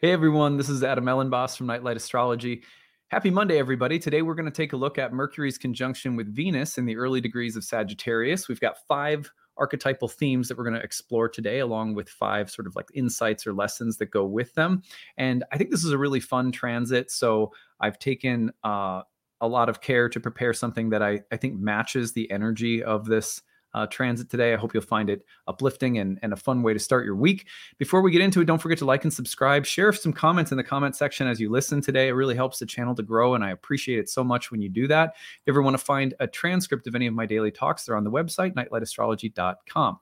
Hey everyone, this is Adam Elenbaas from Nightlight Astrology. Happy Monday, everybody. Today we're going to take a look at Mercury's conjunction with Venus in the early degrees of Sagittarius. We've got five archetypal themes that we're going to explore today, along with five sort of like insights or lessons that go with them. And I think this is a really fun transit. So I've taken uh, a lot of care to prepare something that I, I think matches the energy of this uh, transit today. I hope you'll find it uplifting and, and a fun way to start your week. Before we get into it, don't forget to like and subscribe. Share some comments in the comment section as you listen today. It really helps the channel to grow, and I appreciate it so much when you do that. If you ever want to find a transcript of any of my daily talks, they're on the website, nightlightastrology.com.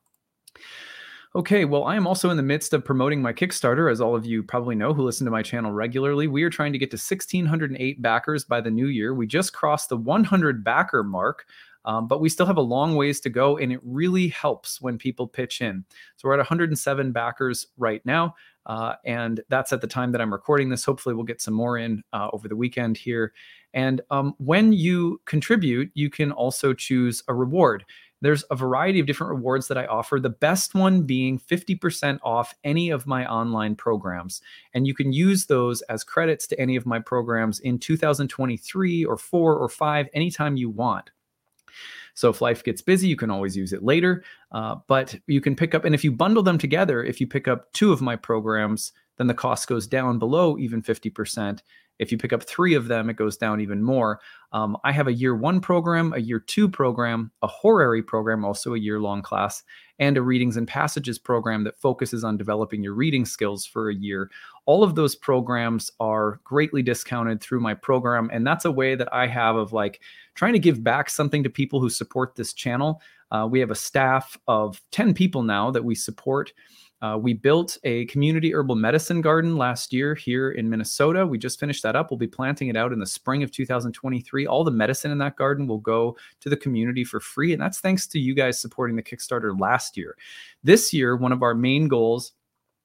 Okay, well, I am also in the midst of promoting my Kickstarter, as all of you probably know who listen to my channel regularly. We are trying to get to 1,608 backers by the new year. We just crossed the 100 backer mark. Um, but we still have a long ways to go, and it really helps when people pitch in. So we're at 107 backers right now, uh, and that's at the time that I'm recording this. Hopefully, we'll get some more in uh, over the weekend here. And um, when you contribute, you can also choose a reward. There's a variety of different rewards that I offer. The best one being 50% off any of my online programs. And you can use those as credits to any of my programs in 2023 or 4 or 5 anytime you want. So if life gets busy, you can always use it later. Uh, but you can pick up, and if you bundle them together, if you pick up two of my programs, then the cost goes down below even 50%. If you pick up three of them, it goes down even more. Um, I have a year one program, a year two program, a horary program, also a year long class, and a readings and passages program that focuses on developing your reading skills for a year. All of those programs are greatly discounted through my program. And that's a way that I have of like trying to give back something to people who support this channel. Uh, we have a staff of 10 people now that we support. Uh, we built a community herbal medicine garden last year here in Minnesota. We just finished that up. We'll be planting it out in the spring of 2023. All the medicine in that garden will go to the community for free. And that's thanks to you guys supporting the Kickstarter last year. This year, one of our main goals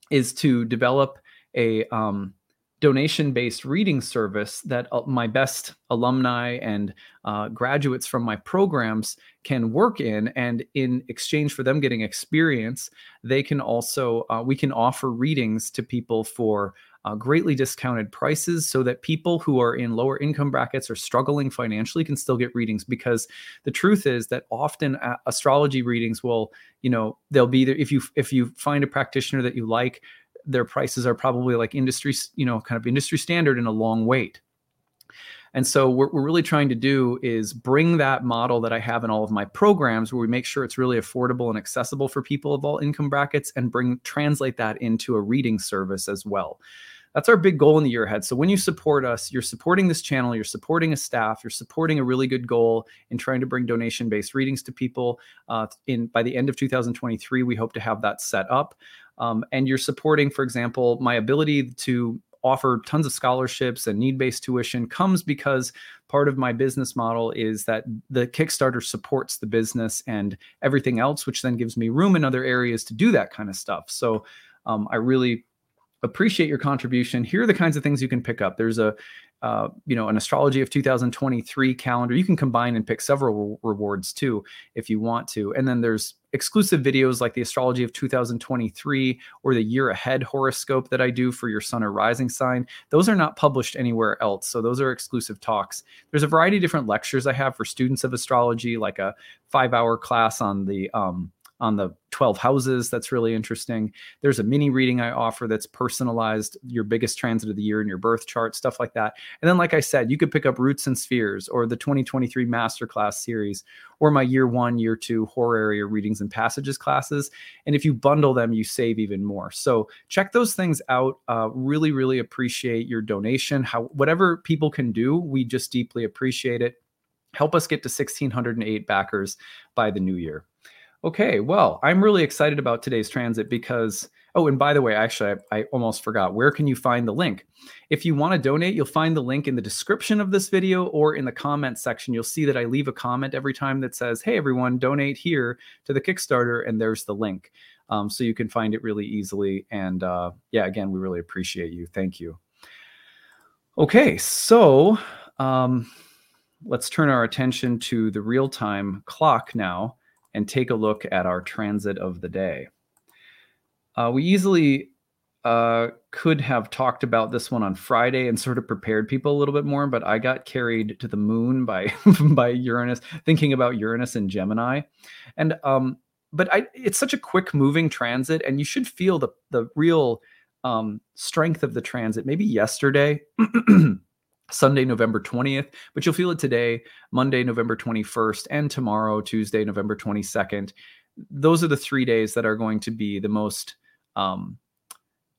is to develop a um, donation based reading service that uh, my best alumni and uh, graduates from my programs can work in. And in exchange for them getting experience, they can also, uh, we can offer readings to people for uh, greatly discounted prices so that people who are in lower income brackets or struggling financially can still get readings because the truth is that often uh, astrology readings will you know they'll be there if you if you find a practitioner that you like their prices are probably like industry, you know, kind of industry standard in a long wait. And so what we're really trying to do is bring that model that I have in all of my programs where we make sure it's really affordable and accessible for people of all income brackets and bring translate that into a reading service as well. That's our big goal in the year ahead. So when you support us, you're supporting this channel, you're supporting a staff, you're supporting a really good goal in trying to bring donation-based readings to people. Uh, in by the end of 2023, we hope to have that set up. Um, and you're supporting, for example, my ability to offer tons of scholarships and need-based tuition comes because part of my business model is that the Kickstarter supports the business and everything else, which then gives me room in other areas to do that kind of stuff. So um, I really appreciate your contribution. Here are the kinds of things you can pick up. There's a, uh, you know, an astrology of 2023 calendar. You can combine and pick several re- rewards too if you want to. And then there's exclusive videos like the astrology of 2023 or the year ahead horoscope that I do for your sun or rising sign. Those are not published anywhere else. So those are exclusive talks. There's a variety of different lectures I have for students of astrology, like a five hour class on the, um, on the 12 houses that's really interesting. There's a mini reading i offer that's personalized your biggest transit of the year in your birth chart stuff like that. And then like i said you could pick up roots and spheres or the 2023 masterclass series or my year one year two horary readings and passages classes. And if you bundle them you save even more. So check those things out. Uh, really really appreciate your donation. How whatever people can do we just deeply appreciate it. Help us get to 1608 backers by the new year Okay, well, I'm really excited about today's transit because, oh, and by the way, actually, I, I, almost forgot. Where can you find the link? If you want to donate, you'll find the link in the description of this video or in the comment section. You'll see that I leave a comment every time that says, hey, everyone, donate here to the Kickstarter, and there's the link. Um, so you can find it really easily. And uh, yeah, again, we really appreciate you. Thank you. Okay, so um, let's turn our attention to the real time clock now and take a look at our transit of the day. Uh, we easily uh, could have talked about this one on Friday and sort of prepared people a little bit more, but I got carried to the moon by by Uranus, thinking about Uranus and Gemini, and um, but I, it's such a quick moving transit, and you should feel the the real um, strength of the transit. Maybe yesterday. Sunday, November 20th, but you'll feel it today, Monday, November 21st, and tomorrow, Tuesday, November 22nd. Those are the three days that are going to be the most um,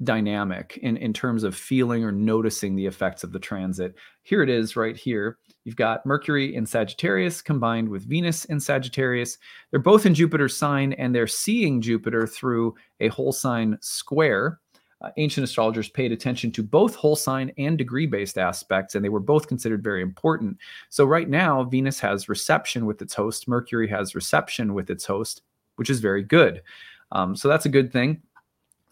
dynamic in, in terms of feeling or noticing the effects of the transit. Here it is right here. You've got Mercury in Sagittarius combined with Venus in Sagittarius. They're both in Jupiter's sign and they're seeing Jupiter through a whole sign square. Uh, ancient astrologers paid attention to both whole sign and degree based aspects, and they were both considered very important. So, right now, Venus has reception with its host, Mercury has reception with its host, which is very good. Um, so, that's a good thing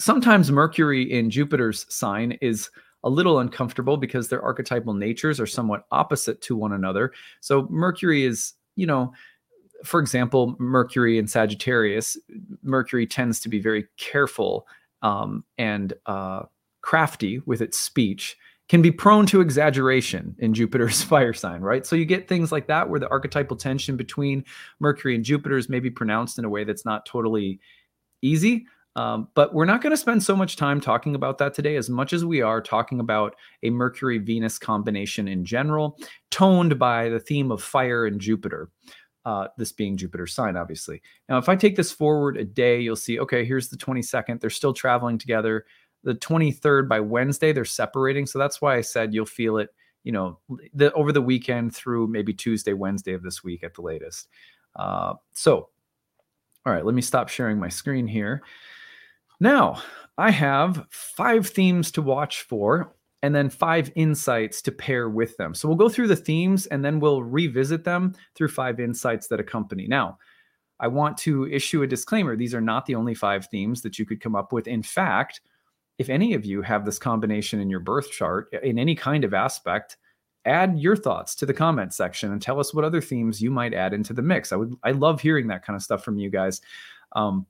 sometimes Mercury in Jupiter's sign is a little uncomfortable because their archetypal natures are somewhat opposite to one another. So Mercury is, you know, for example, Mercury in Sagittarius, Mercury tends to be very careful um, and uh, crafty with its speech, can be prone to exaggeration in Jupiter's fire sign, right? So you get things like that where the archetypal tension between Mercury and Jupiter is maybe pronounced in a way that's not totally easy. Um, but we're not going to spend so much time talking about that today as much as we are talking about a Mercury Venus combination in general, toned by the theme of fire and Jupiter. Uh, this being Jupiter's sign, obviously. Now, if I take this forward a day, you'll see, okay, here's the 22nd. They're still traveling together. The 23rd by Wednesday, they're separating. So that's why I said you'll feel it, you know, the, over the weekend through maybe Tuesday, Wednesday of this week at the latest. Uh, so, all right, let me stop sharing my screen here. Now, I have five themes to watch for and then five insights to pair with them. So we'll go through the themes and then we'll revisit them through five insights that accompany. Now, I want to issue a disclaimer. These are not the only five themes that you could come up with. In fact, if any of you have this combination in your birth chart in any kind of aspect, add your thoughts to the comment section and tell us what other themes you might add into the mix. I would I love hearing that kind of stuff from you guys. Um,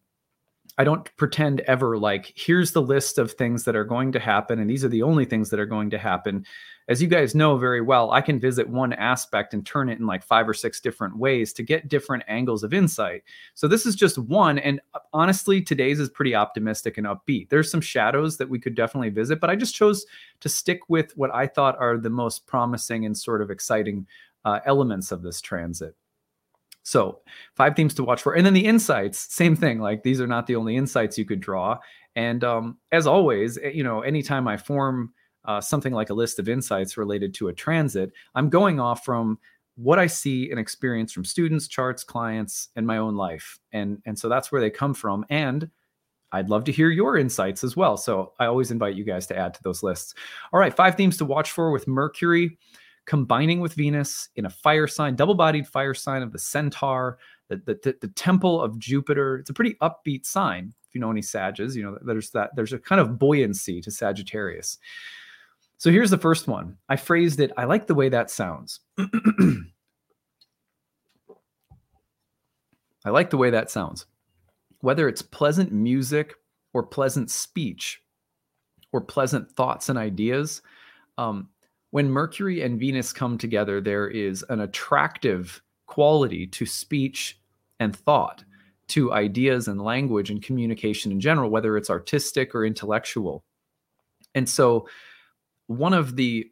I don't pretend ever like here's the list of things that are going to happen and these are the only things that are going to happen. As you guys know very well, I can visit one aspect and turn it in like five or six different ways to get different angles of insight. So this is just one and uh, honestly today's is pretty optimistic and upbeat. There's some shadows that we could definitely visit, but I just chose to stick with what I thought are the most promising and sort of exciting uh, elements of this transit. So, five themes to watch for. And then the insights, same thing. Like these are not the only insights you could draw. And um, as always, eh, you know, anytime I form uh, something like a list of insights related to a transit, I'm going off from what I see and experience from students, charts, clients, and my own life. And and so that's where they come from. And I'd love to hear your insights as well. So I always invite you guys to add to those lists. All right, five themes to watch for with Mercury combining with Venus in a fire sign, double bodied fire sign of the centaur, the, the, the, temple of Jupiter. It's a pretty upbeat sign. If you know any Sages, you know, there's that, there's a kind of buoyancy to Sagittarius. So here's the first one. I phrased it, I like the way that sounds. I like the way that sounds. Whether it's pleasant music or pleasant speech or pleasant thoughts and ideas, um, when Mercury and Venus come together, there is an attractive quality to speech and thought, to ideas and language and communication in general, whether it's artistic or intellectual. And so, one of the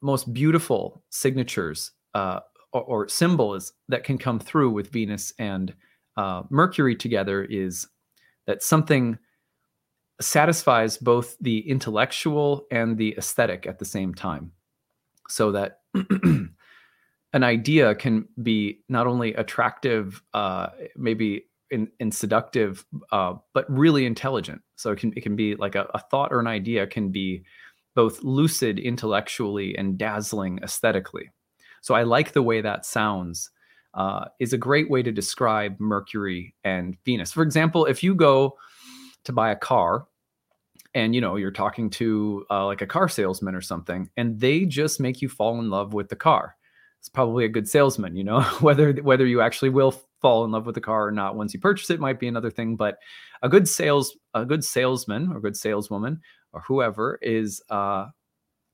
most beautiful signatures uh, or, or, symbols that can come through with Venus and uh, Mercury together is that something satisfies both the intellectual and the aesthetic at the same time so that an idea can be not only attractive uh, maybe in, in seductive uh, but really intelligent. So it can it can be like a, a thought or an idea can be both lucid intellectually and dazzling aesthetically. So i like the way that sounds uh, is a great way to describe mercury and venus. For example if you go to buy a car and you know you're talking to uh, like a car salesman or something and they just make you fall in love with the car it's probably a good salesman you know whether whether you actually will fall in love with the car or not once you purchase it might be another thing. But a good sales, a good salesman or good saleswoman or whoever is uh,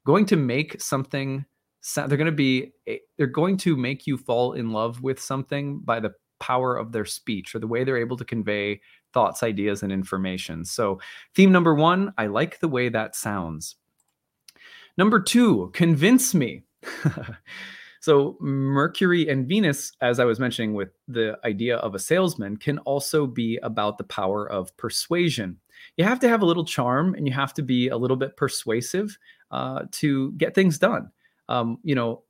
going to make something. They're going to be. They're going to make you fall in love with something by the power of their speech or the way they're able to convey thoughts, ideas, and information. So, theme number one, I like the way that sounds. Number two, convince me. so, Mercury and Venus, as I was mentioning with the idea of a salesman, can also be about the power of persuasion. You have to have a little charm and you have to be a little bit persuasive uh, to get things done. Um, you know,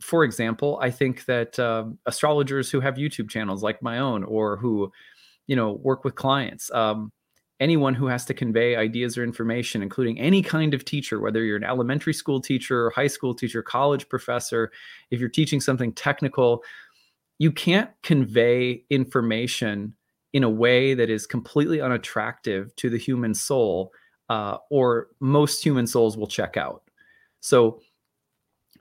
for example, I think that uh, astrologers who have YouTube channels like my own or who, you know, work with clients, um, anyone who has to convey ideas or information, including any kind of teacher, whether you're an elementary school teacher, high school teacher, college professor, if you're teaching something technical, you can't convey information in a way that is completely unattractive to the human soul, uh, or most human souls will check out. So,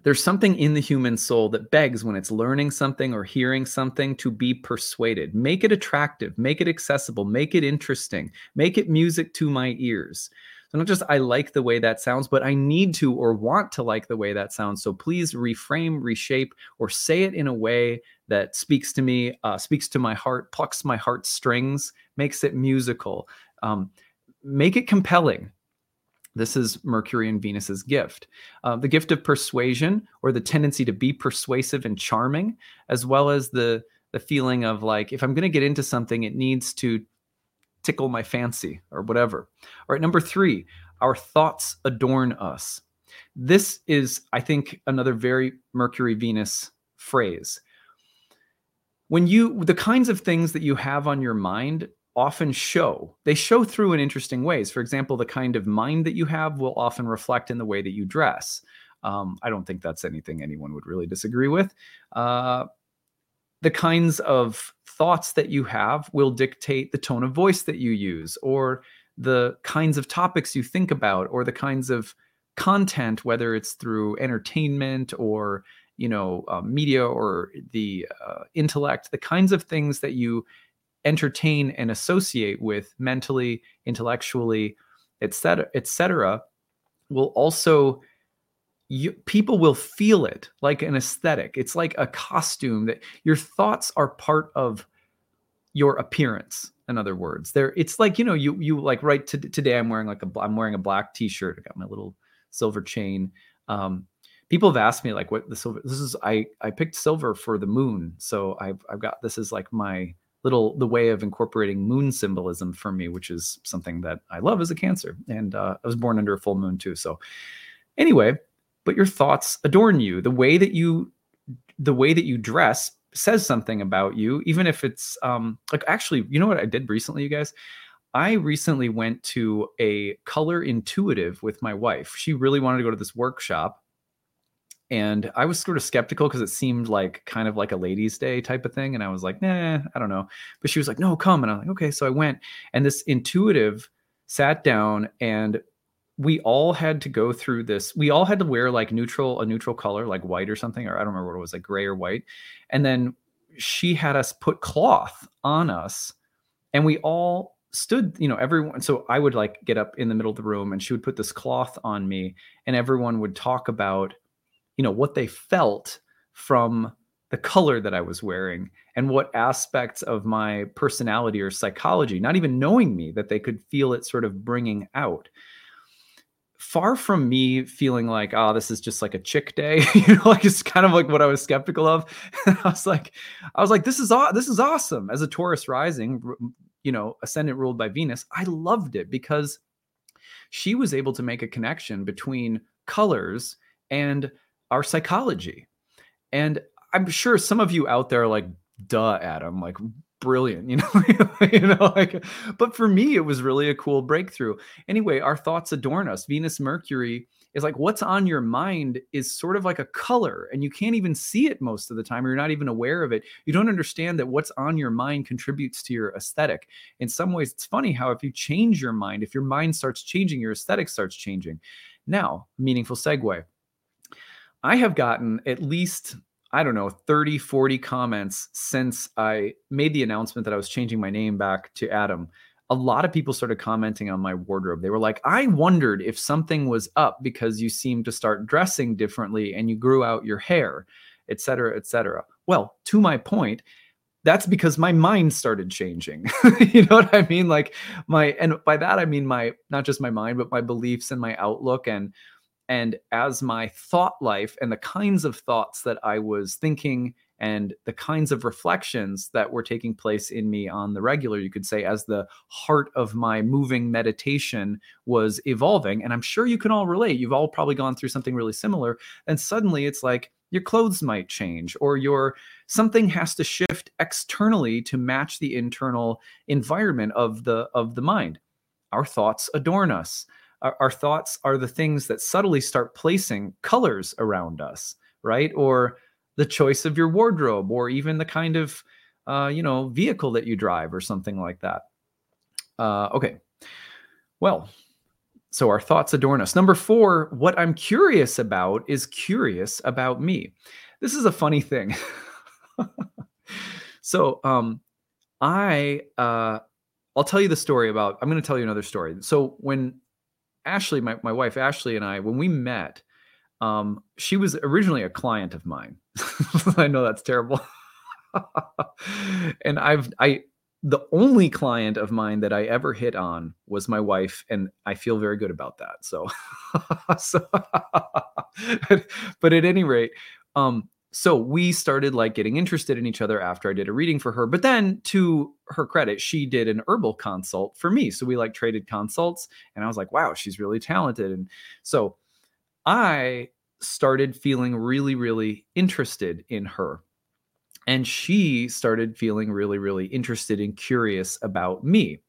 there's something in the human soul that begs when it's learning something or hearing something to be persuaded. Make it attractive, make it accessible, make it interesting, make it music to my ears. So, not just I like the way that sounds, but I need to or want to like the way that sounds. So, please reframe, reshape, or say it in a way that speaks to me, uh, speaks to my heart, plucks my heart strings, makes it musical. Um, make it compelling this is Mercury and Venus's gift. Uh, the gift of persuasion, or the tendency to be persuasive and charming, as well as the the feeling of like if I'm going to get into something, it needs to tickle my fancy or whatever. All right, number three, our thoughts adorn us. This is, I think, another very Mercury Venus phrase. When you, the kinds of things that you have on your mind often show. They show through in interesting ways. For example, the kind of mind that you have will often reflect in the way that you dress. Um, I don't think that's anything anyone would really disagree with. Uh, the kinds of thoughts that you have will dictate the tone of voice that you use, or the kinds of topics you think about, or the kinds of content, whether it's through entertainment or you know uh, media or the uh, intellect, the kinds of things that you entertain and associate with mentally, intellectually, etc., etc., will also you, people will feel it like an aesthetic. It's like a costume that your thoughts are part of your appearance. In other words, there it's like you know you you like right to, today I'm wearing like a I'm wearing a black T-shirt. I got my little silver chain. Um, people have asked me like what the silver. This is I I picked silver for the moon, so I've I've got this is like my little the way of incorporating moon symbolism for me, which is something that I love as a Cancer, and uh, I was born under a full moon too. So anyway, but your thoughts adorn you. The way that you the way that you dress says something about you, even if it's um like actually, you know what I did recently, you guys. I recently went to a color intuitive with my wife. She really wanted to go to this workshop and I was sort of skeptical because it seemed like kind of like a ladies' day type of thing. And I was like, nah, I don't know. But she was like, no, come. And I'm like, okay. So I went, and this intuitive sat down and we all had to go through this. We all had to wear like neutral, a neutral color, like white or something, or I don't remember what it was, like gray or white. And then she had us put cloth on us, and we all stood, you know, everyone. So I would like get up in the middle of the room, and she would put this cloth on me, and everyone would talk about you know what they felt from the color that I was wearing and what aspects of my personality or psychology, not even knowing me, that they could feel it sort of bringing out. Far from me feeling like, oh, this is just like a chick day, you know, like it's kind of like what I was skeptical of. I was like, I was like, this is aw- this is awesome. As a Taurus rising, you know, ascendant ruled by Venus, I loved it because she was able to make a connection between colors and our psychology. And I'm sure some of you out there are like, duh, Adam, like brilliant, you know, you know, like, but for me, it was really a cool breakthrough. Anyway, our thoughts adorn us. Venus, Mercury is like what's on your mind is sort of like a color, and you can't even see it most of the time, or you're not even aware of it. You don't understand that what's on your mind contributes to your aesthetic. In some ways, it's funny how if you change your mind, if your mind starts changing, your aesthetic starts changing. Now, meaningful segue I have gotten at least I don't know, 30, 40 comments since I made the announcement that I was changing my name back to Adam. A lot of people started commenting on my wardrobe. They were like, I wondered if something was up because you seemed to start dressing differently and you grew out your hair, et cetera, et cetera. Well, to my point, that's because my mind started changing. you know what I mean? Like my, and by that I mean my, not just my mind, but my beliefs and my outlook and and as my thought life and the kinds of thoughts that I was thinking and the kinds of reflections that were taking place in me on the regular, you could say, as the heart of my moving meditation was evolving. And I'm sure you can all relate. You've all probably gone through something really similar. And suddenly it's like your clothes might change or your something has to shift externally to match the internal environment of the of the mind. Our thoughts adorn us our, our thoughts are the things that subtly start placing colors around us, right? Or the choice of your wardrobe, or even the kind of uh, you know vehicle that you drive, or something like that. Uh, okay, well, so our thoughts adorn us. Number four, what I'm curious about is curious about me. This is a funny thing. so, um, I uh, I'll tell you the story about. I'm going to tell you another story. So when Ashley, my, my wife Ashley and I, when we met, um, she was originally a client of mine. I know that's terrible. and I've I the only client of mine that I ever hit on was my wife, and I feel very good about that. So, so but at any rate, um, so we started like getting interested in each other after I did a reading for her. But then to her credit, she did an herbal consult for me. So we like traded consults and I was like, wow, she's really talented. And so I started feeling really, really interested in her and she started feeling really, really interested and curious about me.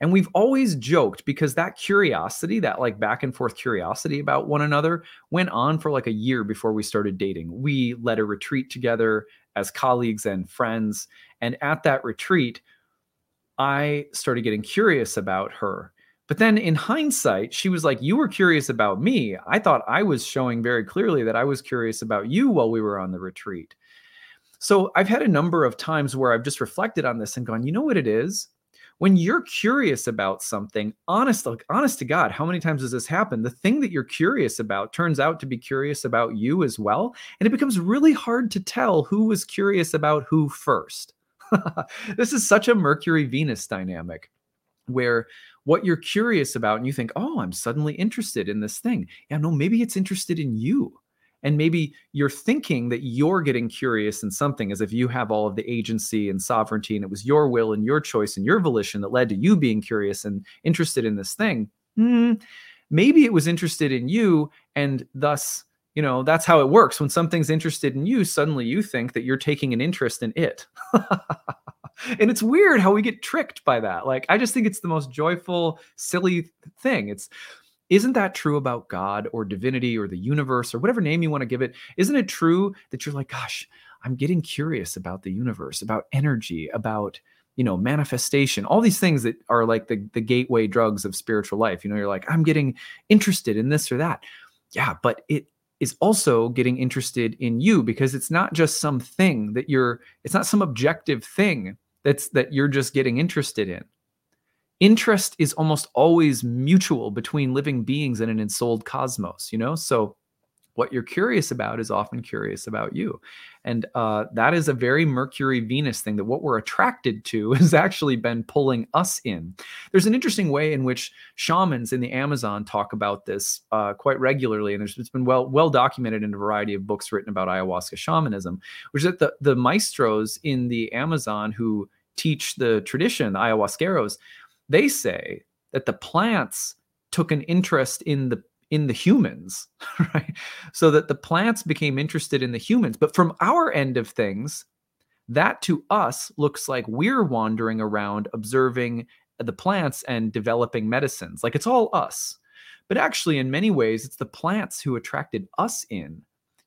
And we've always joked because that curiosity, that like back and forth curiosity about one another, went on for like a year before we started dating. We led a retreat together as colleagues and friends. And at that retreat, I started getting curious about her. But then in hindsight, she was like, You were curious about me. I thought I was showing very clearly that I was curious about you while we were on the retreat. So I've had a number of times where I've just reflected on this and gone, you know what it is? When you're curious about something, honest, like, honest to God, how many times does this happen? The thing that you're curious about turns out to be curious about you as well. And it becomes really hard to tell who was curious about who first. this is such a Mercury Venus dynamic where what you're curious about and you think, oh, I'm suddenly interested in this thing. Yeah, no, maybe it's interested in you and maybe you're thinking that you're getting curious in something as if you have all of the agency and sovereignty and it was your will and your choice and your volition that led to you being curious and interested in this thing. Hmm, maybe it was interested in you and thus you know that's how it works. When something's interested in you suddenly you think that you're taking an interest in it. And it's weird how we get tricked by that. Like i just think it's the most joyful silly thing. It's isn't that true about God or divinity or the universe or whatever name you want to give it? Isn't it true that you're like, gosh, I'm getting curious about the universe, about energy, about you know manifestation all these things that are like the, the gateway drugs of spiritual life you know you're like i'm getting interested in this or that yeah but it is also getting interested in you because it's not just something that you're it's not some objective thing that's that you're just getting interested in interest is almost always mutual between living beings in an ensouled cosmos, you know? So what you're curious about is often curious about you. And uh, that is a very Mercury Venus thing that what we're attracted to has actually been pulling us in. There's an interesting way in which shamans in the Amazon talk about this uh, quite regularly. And it's been well, well documented in a variety of books written about ayahuasca shamanism, which is that the, the maestros in the Amazon who teach the tradition, the ayahuasqueros, they say that the plants took an interest in the in the humans right? So that the plants became interested in the humans. But from our end of things that to us looks like we're wandering around observing the plants and developing medicines. Like it's all us. But actually in many ways it's the plants who attracted us in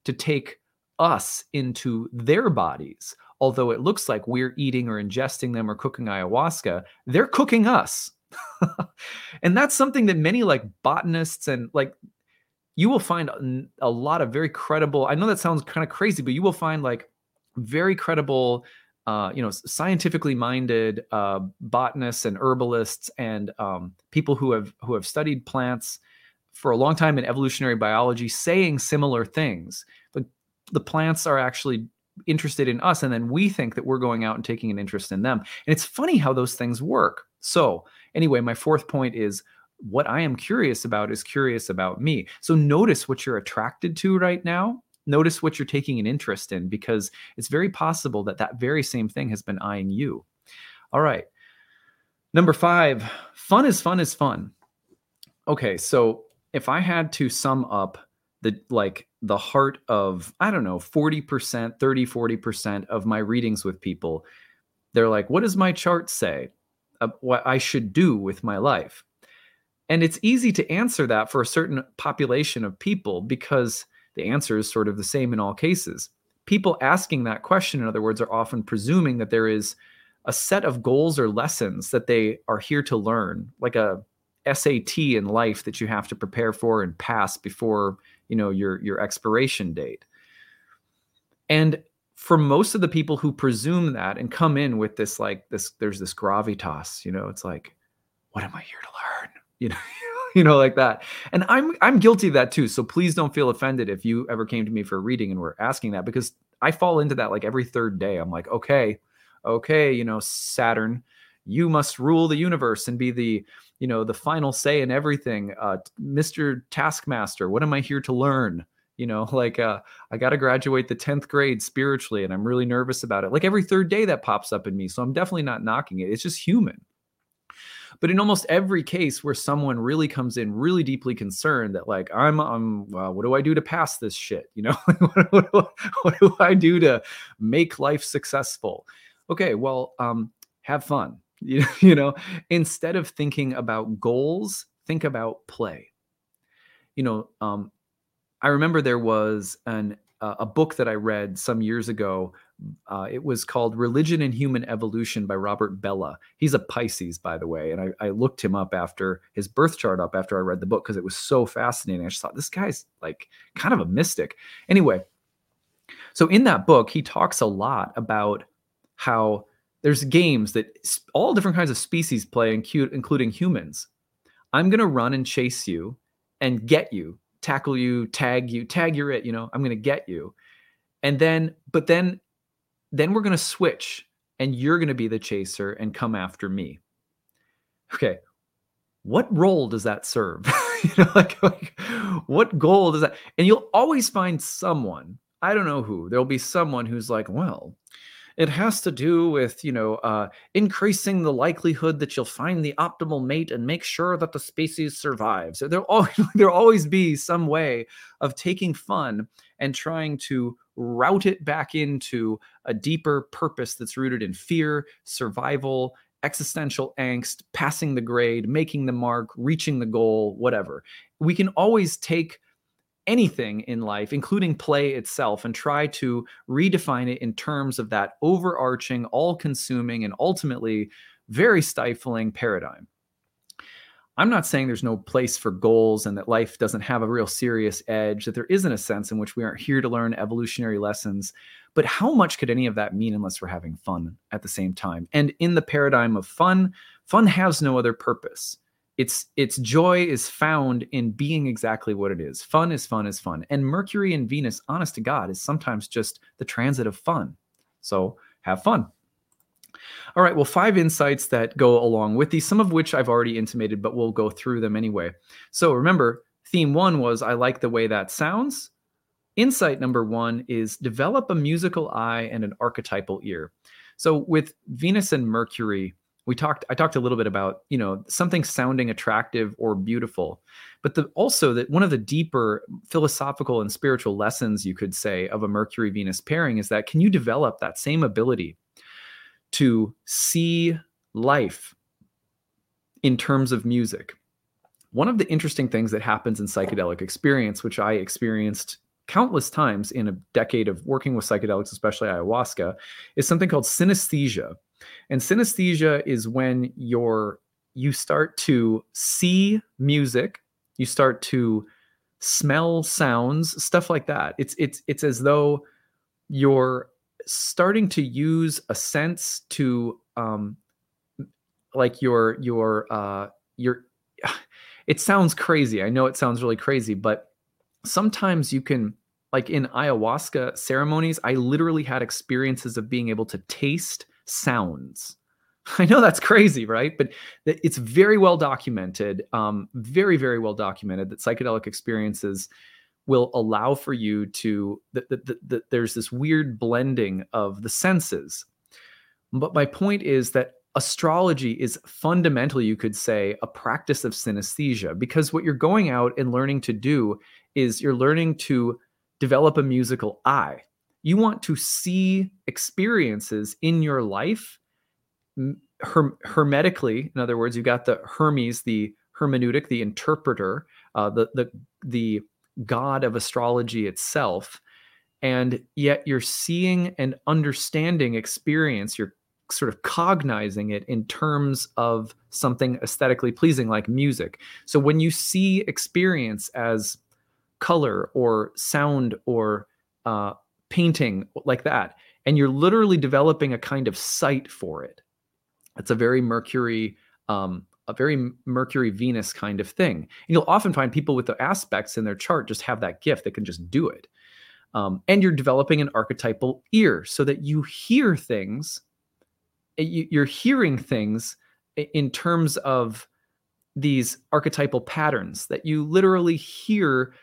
to take us into their bodies although it looks like we're eating or ingesting them or cooking ayahuasca, they're cooking us. and that's something that many like botanists and like you will find a lot of very credible. I know that sounds kind of crazy, but you will find like very credible uh, you know, scientifically minded uh, botanists and herbalists and um, people who have who have studied plants for a long time in evolutionary biology saying similar things. But the plants are actually interested in us, and then we think that we're going out and taking an interest in them. And it's funny how those things work. So anyway, my fourth point is what I am curious about is curious about me. So notice what you're attracted to right now notice what you're taking an interest in because it's very possible that that very same thing has been eyeing you. All right. Number five, fun is fun is fun. Okay, so if I had to sum up the like the heart of, I don't know, 40%, 30, 40% of my readings with people, they're like, what does my chart say? What I should do with my life? And it's easy to answer that for a certain population of people because the answer is sort of the same in all cases. People asking that question, in other words, are often presuming that there is a set of goals or lessons that they are here to learn, like a SAT in life that you have to prepare for and pass before you know your your expiration date. And for most of the people who presume that and come in with this like this, there's this gravitas, you know, it's like, what am I here to learn? You know, you know, like that. And I'm I'm guilty of that too. So please don't feel offended if you ever came to me for a reading and were asking that because I fall into that like every third day. I'm like, okay, okay, you know, Saturn, you must rule the universe and be the, you know, the final say in everything. Uh, Mr. Taskmaster, what am I here to learn? You know, like uh, I got to graduate the 10th grade spiritually and I'm really nervous about it. Like every third day that pops up in me. So I'm definitely not knocking it. It's just human. But in almost every case where someone really comes in really deeply concerned that like I'm I'm well, what do I do to pass this shit? You know, what, what, what, do I do to make life successful? Okay, well, um, have fun. You, you know, instead of thinking about goals, think about play. You know, um, I remember there was an uh, a book that I read some years ago uh, it was called Religion and Human Evolution by Robert Bellah. He's a Pisces, by the way. And I, I looked him up after his birth chart up after I read the book because it was so fascinating. I just thought this guy's like kind of a mystic. Anyway, so in that book, he talks a lot about how there's games that all different kinds of species play, including humans. I'm going to run and chase you and get you, tackle you, tag you, tag you're it, you know, I'm going to get you. And then, but then then we're going to switch and you're going to be the chaser and come after me. Okay. What role does that serve? you know, like, like what goal does that? And you'll always find someone, I don't know who, there'll be someone who's like, well, it has to do with you know uh, increasing the likelihood that you'll find the optimal mate and make sure that the species survives so there'll always, there'll always be some way of taking fun and trying to route it back into a deeper purpose that's rooted in fear, survival, existential angst, passing the grade, making the mark, reaching the goal, whatever. We can always take anything in life, including play itself, and try to redefine it in terms of that overarching, all consuming, and ultimately very stifling paradigm. I'm not saying there's no place for goals and that life doesn't have a real serious edge, that there isn't a sense in which we aren't here to learn evolutionary lessons. But how much could any of that mean unless we're having fun at the same time? And in the paradigm of fun, fun has no other purpose. Its its joy is found in being exactly what it is. Fun is fun is fun. And Mercury and Venus, honest to God, is sometimes just the transit of fun. So have fun. All right, well, five insights that go along with these, some of which I've already intimated, but we'll go through them anyway. So remember, theme one was I like the way that sounds. Insight number one is develop a musical eye and an archetypal ear. So with Venus and Mercury, we talked i talked a little bit about you know something sounding attractive or beautiful but the, also that one of the deeper philosophical and spiritual lessons you could say of a mercury venus pairing is that can you develop that same ability to see life in terms of music. One of the interesting things that happens in psychedelic experience, which I experienced countless times in a decade of working with psychedelics, especially ayahuasca, is something called synesthesia. And synesthesia is when you're you start to see music, you start to smell sounds, stuff like that. It's it's it's as though you're starting to use a sense to um like your your uh your it sounds crazy. I know it sounds really crazy, but sometimes you can like in ayahuasca ceremonies, I literally had experiences of being able to taste sounds. I know that's crazy, right? But it's very well documented, um, very, very well documented that psychedelic experiences will allow for you to, that, that, that, that there's this weird blending of the senses. But my point is that astrology is fundamentally, you could say, a practice of synesthesia because what you're going out and learning to do is you're learning to develop a musical eye. You want to see experiences in your life her- hermetically. In other words, you've got the Hermes, the hermeneutic, the interpreter, uh, the the the god of astrology itself, and yet you're seeing and understanding experience. You're sort of cognizing it in terms of something aesthetically pleasing like music. So when you see experience as color or sound or uh, painting like that, and you're literally developing a kind of sight for it, it's a very Mercury, um, a very Mercury Venus kind of thing. And you'll often find people with the aspects in their chart just have that gift that can just do it. Um, and you're developing an archetypal ear so that you hear things you're hearing things in terms of these archetypal patterns that you literally hear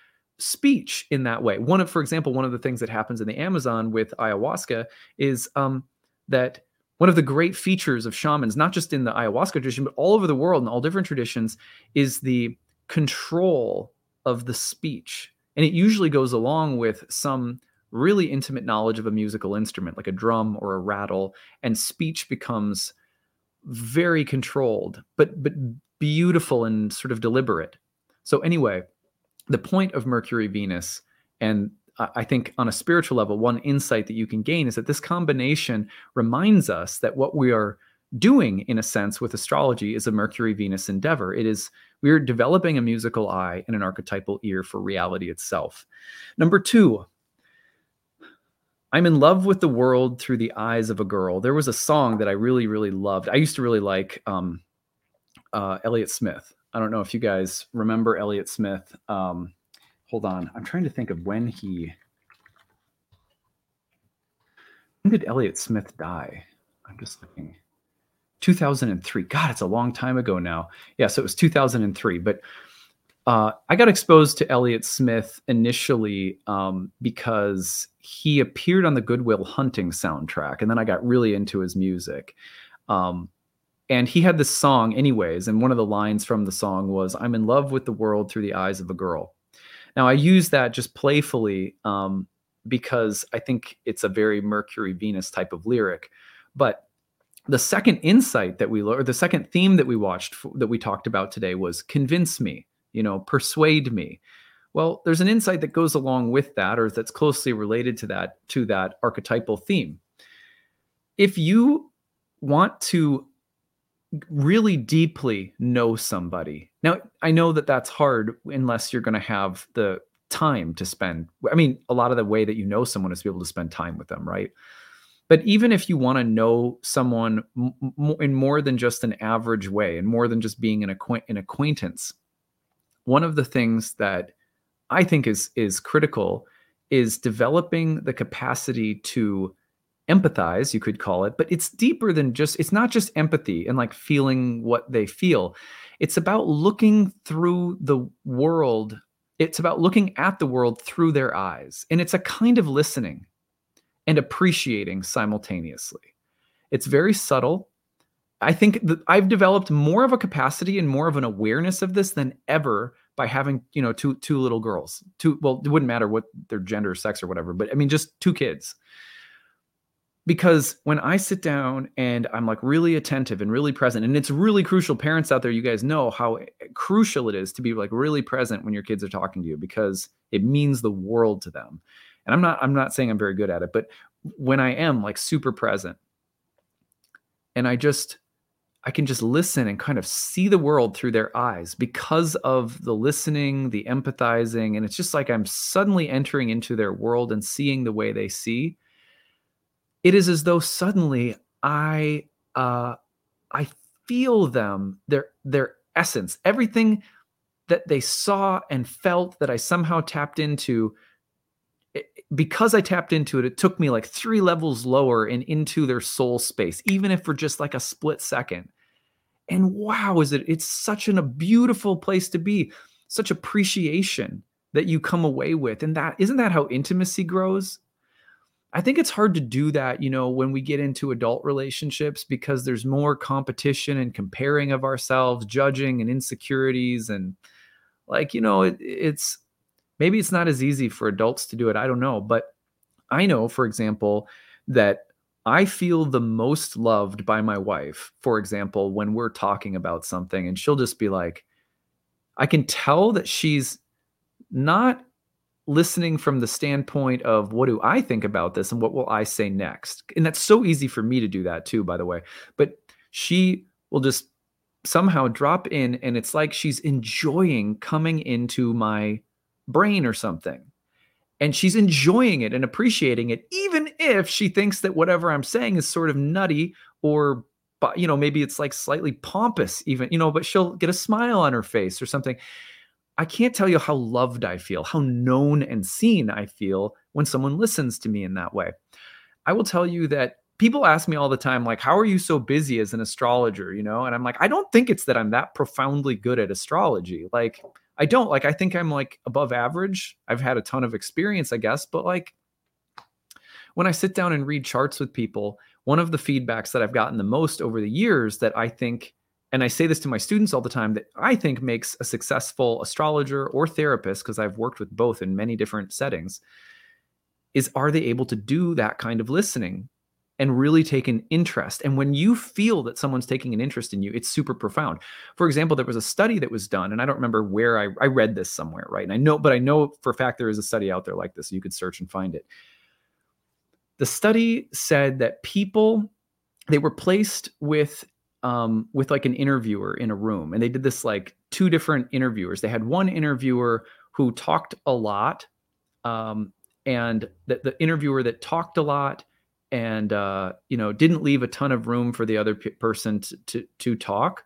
speech in that way. One of, for example, one of the things that happens in the Amazon with ayahuasca is um, that one of the great features of shamans, not just in the ayahuasca tradition, but all over the world in all different traditions, is the control of the speech. And it usually goes along with some really intimate knowledge of a musical instrument like a drum or a rattle and speech becomes very controlled but but beautiful and sort of deliberate so anyway the point of mercury venus and i think on a spiritual level one insight that you can gain is that this combination reminds us that what we are doing in a sense with astrology is a mercury venus endeavor it is we're developing a musical eye and an archetypal ear for reality itself number two I'm in love with the world through the eyes of a girl. There was a song that I really, really loved. I used to really like um, uh, Smith. I don't know if you guys remember Elliott Smith. Um, hold on, I'm trying to think of when he. When did Elliott Smith die? I'm just looking. 2003. God, it's a long time ago now. Yeah, so it was 2003. But uh, I got exposed to Elliott Smith initially um, because he appeared on the Good Will Hunting soundtrack, and then I got really into his music. Um, and he had this song, anyways, and one of the lines from the song was, "I'm in love with the world through the eyes of a girl." Now I use that just playfully um, because I think it's a very Mercury Venus type of lyric, but the second insight that we or the second theme that we watched that we talked about today was convince me you know, persuade me. Well, there's an insight that goes along with that, or that's closely related to that, to that archetypal theme. If you want to really deeply know somebody, now I know that that's hard unless you're going to have the time to spend. I mean, a lot of the way that you know someone is to be able to spend time with them, right? But even if you want to know someone m- in more than just an average way, and more than just being an, acquaint- an acquaintance, one of the things that I think is is critical is developing the capacity to empathize, you could call it, but it's deeper than just it's not just empathy and like feeling what they feel. It's about looking through the world. It's about looking at the world through their eyes. And it's a kind of listening and appreciating simultaneously. It's very subtle. I think that I've developed more of a capacity and more of an awareness of this than ever by having, you know, two two little girls. Two well, it wouldn't matter what their gender, sex, or whatever, but I mean just two kids. Because when I sit down and I'm like really attentive and really present, and it's really crucial, parents out there, you guys know how eh, crucial it is to be like really present when your kids are talking to you because it means the world to them. And I'm not I'm not saying I'm very good at it, but when I am like super present and I just I can just listen and kind of see the world through their eyes because of the listening, the empathizing. And it's just like I'm suddenly entering into their world and seeing the way they see. It is as though suddenly I uh, I feel them, their their essence, everything that they saw and felt that I somehow tapped into. because I tapped into it, it took me like three levels lower and into their soul space, even if for just like a split second. And wow, is it? It's such an, a beautiful place to be, such appreciation that you come away with, and that isn't that how intimacy grows. I think it's hard to do that, you know, when we get into adult relationships because there's more competition and comparing of ourselves, judging and insecurities. And like, you know, it, it's maybe it's not as easy for adults to do it. I don't know. But I know, for example, that I feel the most loved by my wife, for example, when we're talking about something and she'll just be like, I can tell that she's not listening from the standpoint of what do I think about this and what will I say next? And that's so easy for me to do that too, by the way. But she will just somehow drop in and it's like she's enjoying coming into my brain or something. And she's enjoying it and appreciating it, even if she thinks that whatever I'm saying is sort of nutty or, you know, maybe it's like slightly pompous, even, you know, but she'll get a smile on her face or something. I can't tell you how loved I feel, how known and seen I feel when someone listens to me in that way. I will tell you that people ask me all the time, like, how are you so busy as an astrologer? You know, and I'm like, I don't think it's that I'm that profoundly good at astrology. Like, I don't like, I think I'm like above average. I've had a ton of experience, I guess, but like, when I sit down and read charts with people, one of the feedbacks that I've gotten the most over the years that I think and I say this to my students all the time that I think makes a successful astrologer or therapist, because I've worked with both in many different settings, is are they able to do that kind of listening and really take an interest? And when you feel that someone's taking an interest in you, it's super profound. For example, there was a study that was done, and I don't remember where I, I read this somewhere, right? And I know, but I know for a fact there is a study out there like this. So you could search and find it. The study said that people they were placed with um, with like an interviewer in a room, and they did this like two different interviewers. They had one interviewer who talked a lot, um, and the, the interviewer that talked a lot and uh, you know didn't leave a ton of room for the other p- person to, to to talk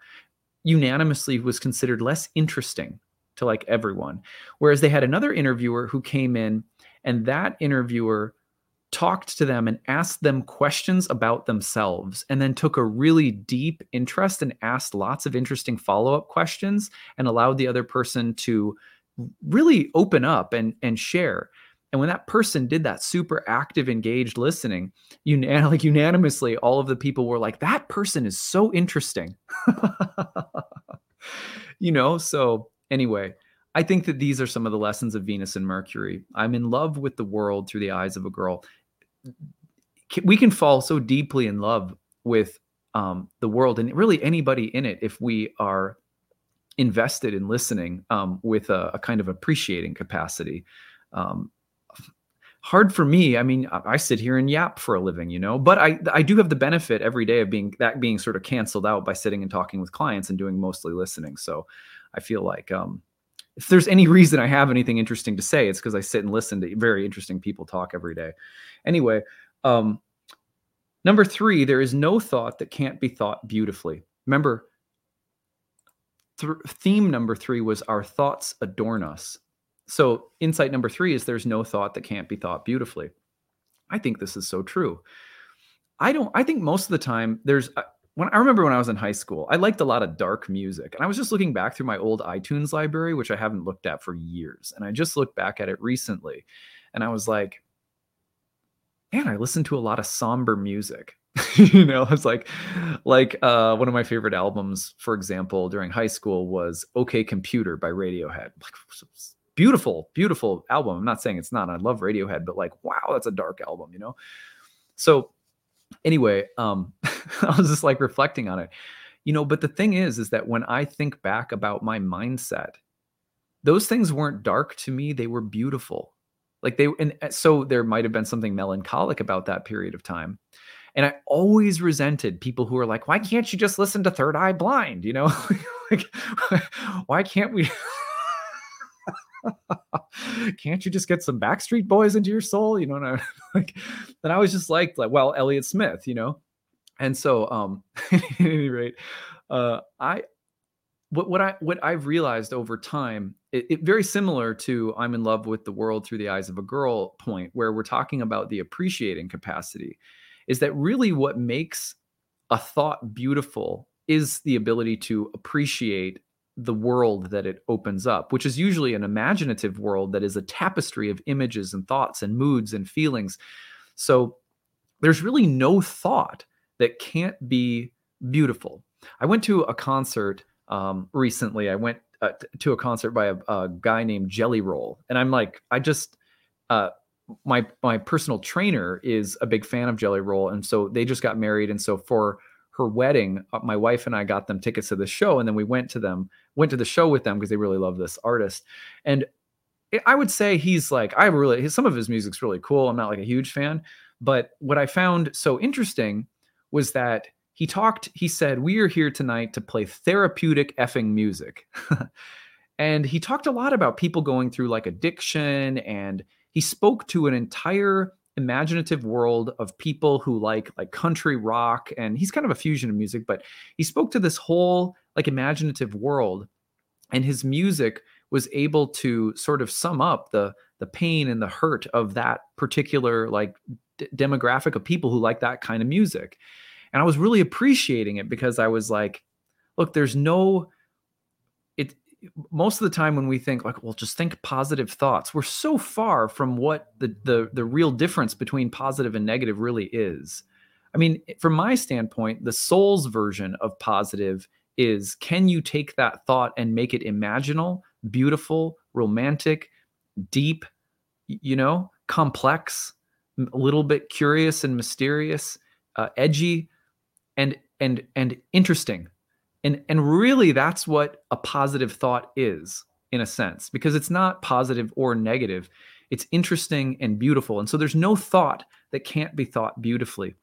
unanimously was considered less interesting to like everyone whereas they had another interviewer who came in and that interviewer talked to them and asked them questions about themselves and then took a really deep interest and asked lots of interesting follow-up questions and allowed the other person to really open up and and share and when that person did that super active engaged listening you like unanimously all of the people were like that person is so interesting you know so anyway I think that these are some of the lessons of Venus and Mercury. I'm in love with the world through the eyes of a girl. We can fall so deeply in love with um, the world and really anybody in it if we are invested in listening um, with a, a, kind of appreciating capacity. Um, hard for me. I mean, I sit here and yap for a living, you know, but I I do have the benefit every day of being that being sort of canceled out by sitting and talking with clients and doing mostly listening. So I feel like um, if there's any reason I have anything interesting to say, it's because I sit and listen to very interesting people talk every day. Anyway, um, number three, there is no thought that can't be thought beautifully. Remember, th- theme number three was our thoughts adorn us. So, insight number three is there's no thought that can't be thought beautifully. I think this is so true. I don't, I think most of the time there's, uh, when I remember when I was in high school, I liked a lot of dark music. And I was just looking back through my old iTunes library, which I haven't looked at for years. And I just looked back at it recently. And I was like, man, I listened to a lot of somber music. you know, I was like, like uh, one of my favorite albums, for example, during high school was OK Computer by Radiohead. Like, beautiful, beautiful album. I'm not saying it's not. I love Radiohead, but like, wow, that's a dark album, you know? So anyway, um, I was just like reflecting on it, you know. But the thing is, is that when I think back about my mindset, those things weren't dark to me; they were beautiful. Like they, and so there might have been something melancholic about that period of time. And I always resented people who are like, why can't you just listen to Third Eye Blind? You know, like, why can't we? can't you just get some Backstreet Boys into your soul? You know, and I, like, and I was just like, like, well, Elliott Smith, you know, and so, um, at any rate, uh, I, what, what I, what I've realized over time, it, it very similar to I'm in love with the world through the eyes of a girl point, where we're talking about the appreciating capacity, is that really what makes a thought beautiful is the ability to appreciate the world that it opens up, which is usually an imaginative world that is a tapestry of images and thoughts and moods and feelings. So there's really no thought that can't be beautiful. I went to a concert um, recently. I went uh, to a concert by a, a, guy named Jelly Roll, and I'm like, I just uh, my my personal trainer is a big fan of Jelly Roll, and so they just got married, and so for her wedding, uh, my wife and I got them tickets to the show, and then we went to them, went to the show with them because they really love this artist. And I would say he's like, I really, some of his music's really cool. I'm not like a huge fan, but what I found so interesting was that he talked, he said, We are here tonight to play therapeutic effing music. and he talked a lot about people going through like addiction, and he spoke to an entire imaginative world of people who like like country rock and he's kind of a fusion of music but he spoke to this whole like imaginative world and his music was able to sort of sum up the the pain and the hurt of that particular like d- demographic of people who like that kind of music. And i was really appreciating it because i was like look there's no it most of the time when we think like well just think positive thoughts we're so far from what the the the real difference between positive and negative really is. I mean from my standpoint the soul's version of positive is can you take that thought and make it imaginal beautiful romantic deep you know complex a little bit curious and mysterious uh, edgy and and and interesting? And and really that's what a positive thought is in a sense because it's not positive or negative. It's interesting and beautiful. And so there's no thought that can't be thought beautifully.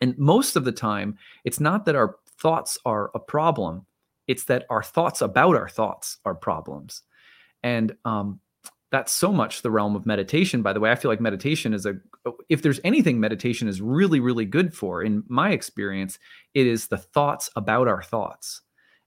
And most of the time it's not that our thoughts are a problem it's that our thoughts about our thoughts are problems. And um, that's so much the realm of meditation by the way. I feel like meditation is a if there's anything meditation is really really good for in my experience it is the thoughts about our thoughts.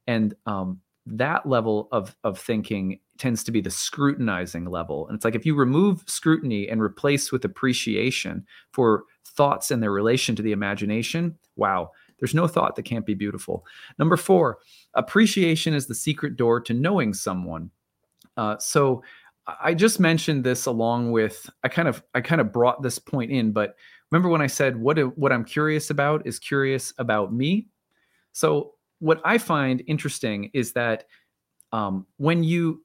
And um, that level of of thinking tends to be the scrutinizing level. And it's like if you remove scrutiny and replace with appreciation for thoughts and their relation to the imagination wow there's no thought that can't be beautiful number four appreciation is the secret door to knowing someone uh, so I just mentioned this along with I kind of I kind of brought this point in, but remember when I said what what I'm curious about is curious about me. So what I find interesting is that um, when you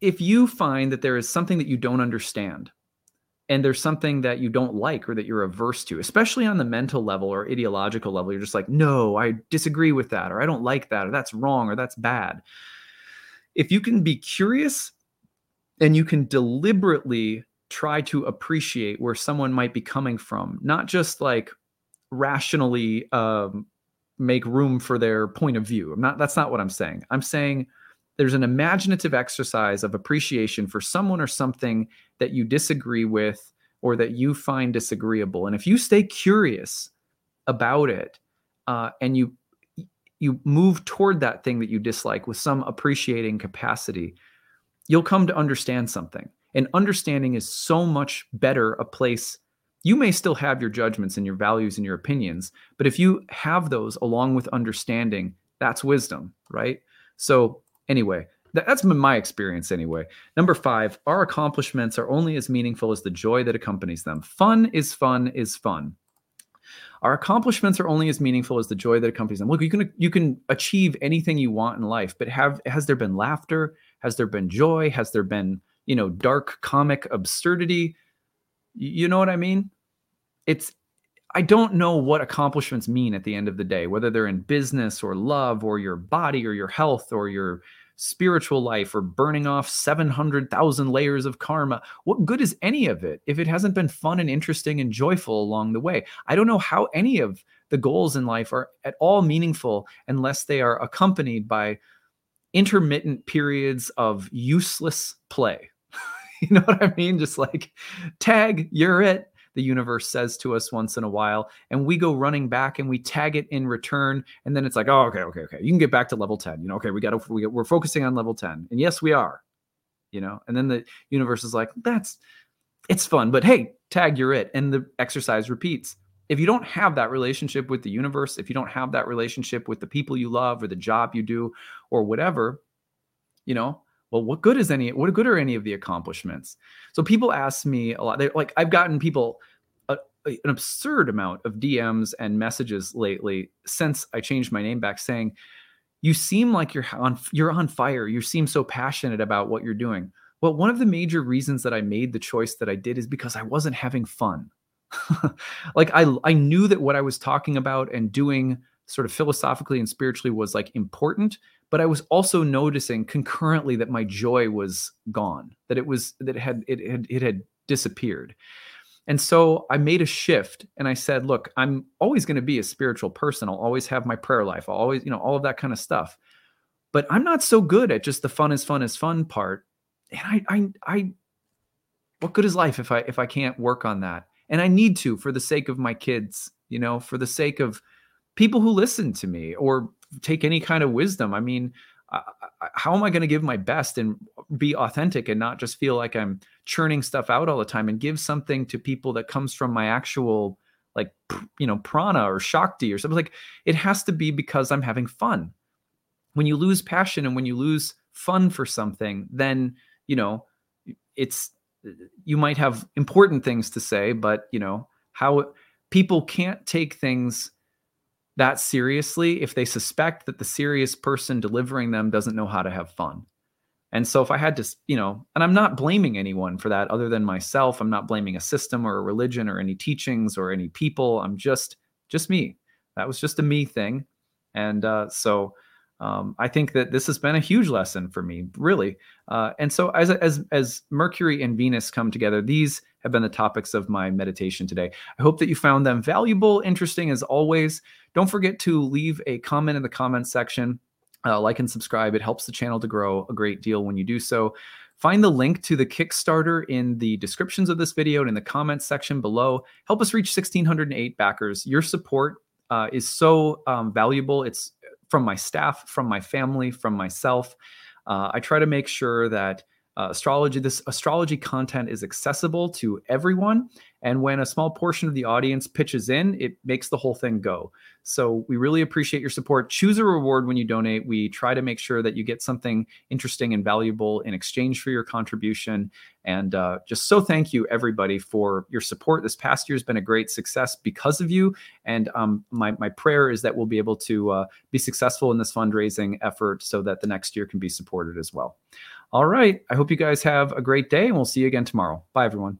if you find that there is something that you don't understand and there's something that you don't like or that you're averse to, especially on the mental level or ideological level, you're just like, no, I disagree with that, or I don't like that, or that's wrong, or that's bad. If you can be curious and you can deliberately try to appreciate where someone might be coming from, not just like rationally um, make room for their point of view. I'm not that's not what I'm saying. I'm saying there's an imaginative exercise of appreciation for someone or something that you disagree with or that you find disagreeable. And if you stay curious about it uh, and you you move toward that thing that you dislike with some appreciating capacity, you'll come to understand something. And understanding is so much better a place. You may still have your judgments and your values and your opinions, but if you have those along with understanding, that's wisdom, right? So, anyway, that's been my experience anyway. Number five, our accomplishments are only as meaningful as the joy that accompanies them. Fun is fun is fun. Our accomplishments are only as meaningful as the joy that accompanies them. Look, you can you can achieve anything you want in life, but have has there been laughter? Has there been joy? Has there been, you know, dark comic absurdity? You know what I mean? It's I don't know what accomplishments mean at the end of the day, whether they're in business or love or your body or your health or your spiritual life or burning off 700,000 layers of karma. What good is any of it if it hasn't been fun and interesting and joyful along the way? I don't know how any of the goals in life are at all meaningful unless they are accompanied by intermittent periods of useless play. you know what I mean? Just like tag, you're it the universe says to us once in a while and we go running back and we tag it in return and then it's like oh okay okay okay you can get back to level 10 you know okay we got to we, we're focusing on level 10 and yes we are you know and then the universe is like that's it's fun but hey tag you're it and the exercise repeats. If you don't have that relationship with the universe if you don't have that relationship with the people you love or the job you do or whatever you know well what good is any what good are any of the accomplishments? So people ask me a lot they're like i've gotten people a, a, an absurd amount of dms and messages lately since i changed my name back saying you seem like you're on you're on fire. You seem so passionate about what you're doing. Well one of the major reasons that i made the choice that i did is because i wasn't having fun. Like i i knew that what i was talking about and doing sort of philosophically and spiritually was like important but I was also noticing concurrently that my joy was gone, that it was that it had it had it had disappeared. And so I made a shift and I said, look, I'm always going to be a spiritual person. I'll always have my prayer life. I'll always, you know, all of that kind of stuff. But I'm not so good at just the fun is fun is fun part. And I I I what good is life if I if I can't work on that? And I need to for the sake of my kids, you know, for the sake of people who listen to me or take any kind of wisdom. I mean, uh, how am I going to give my best and be authentic and not just feel like I'm churning stuff out all the time and give something to people that comes from my actual like you know prana or shakti or something like it has to be because I'm having fun. When you lose passion and when you lose fun for something, then you know it's you might have important things to say, but you know how people can't take things that seriously if they suspect that the serious person delivering them doesn't know how to have fun. And so if I had to, you know, and I'm not blaming anyone for that other than myself, I'm not blaming a system or a religion or any teachings or any people. I'm just just me. That was just a me thing. And uh, so um, I think that this has been a huge lesson for me, really. Uh, and so as as as Mercury and Venus come together, these have been the topics of my meditation today. I hope that you found them valuable, interesting as always. Don't forget to leave a comment in the comments section. Uh, like and subscribe. It helps the channel to grow a great deal when you do so. Find the link to the Kickstarter in the descriptions of this video and in the comments section below. Help us reach 1,608 backers. Your support uh, is so um, valuable. It's from my staff, from my family, from myself. Uh, I try to make sure that uh, astrology this astrology content is accessible to everyone and when a small portion of the audience pitches in it makes the whole thing go. So we really appreciate your support. Choose a reward when you donate. We try to make sure that you get something interesting and valuable in exchange for your contribution. And uh, just so thank you everybody for your support. This past year has been a great success because of you. And um, my, my prayer is that we'll be able to uh, be successful in this fundraising effort so that the next year can be supported as well all right. I hope you guys have a great day and we'll see you again tomorrow. Bye, everyone.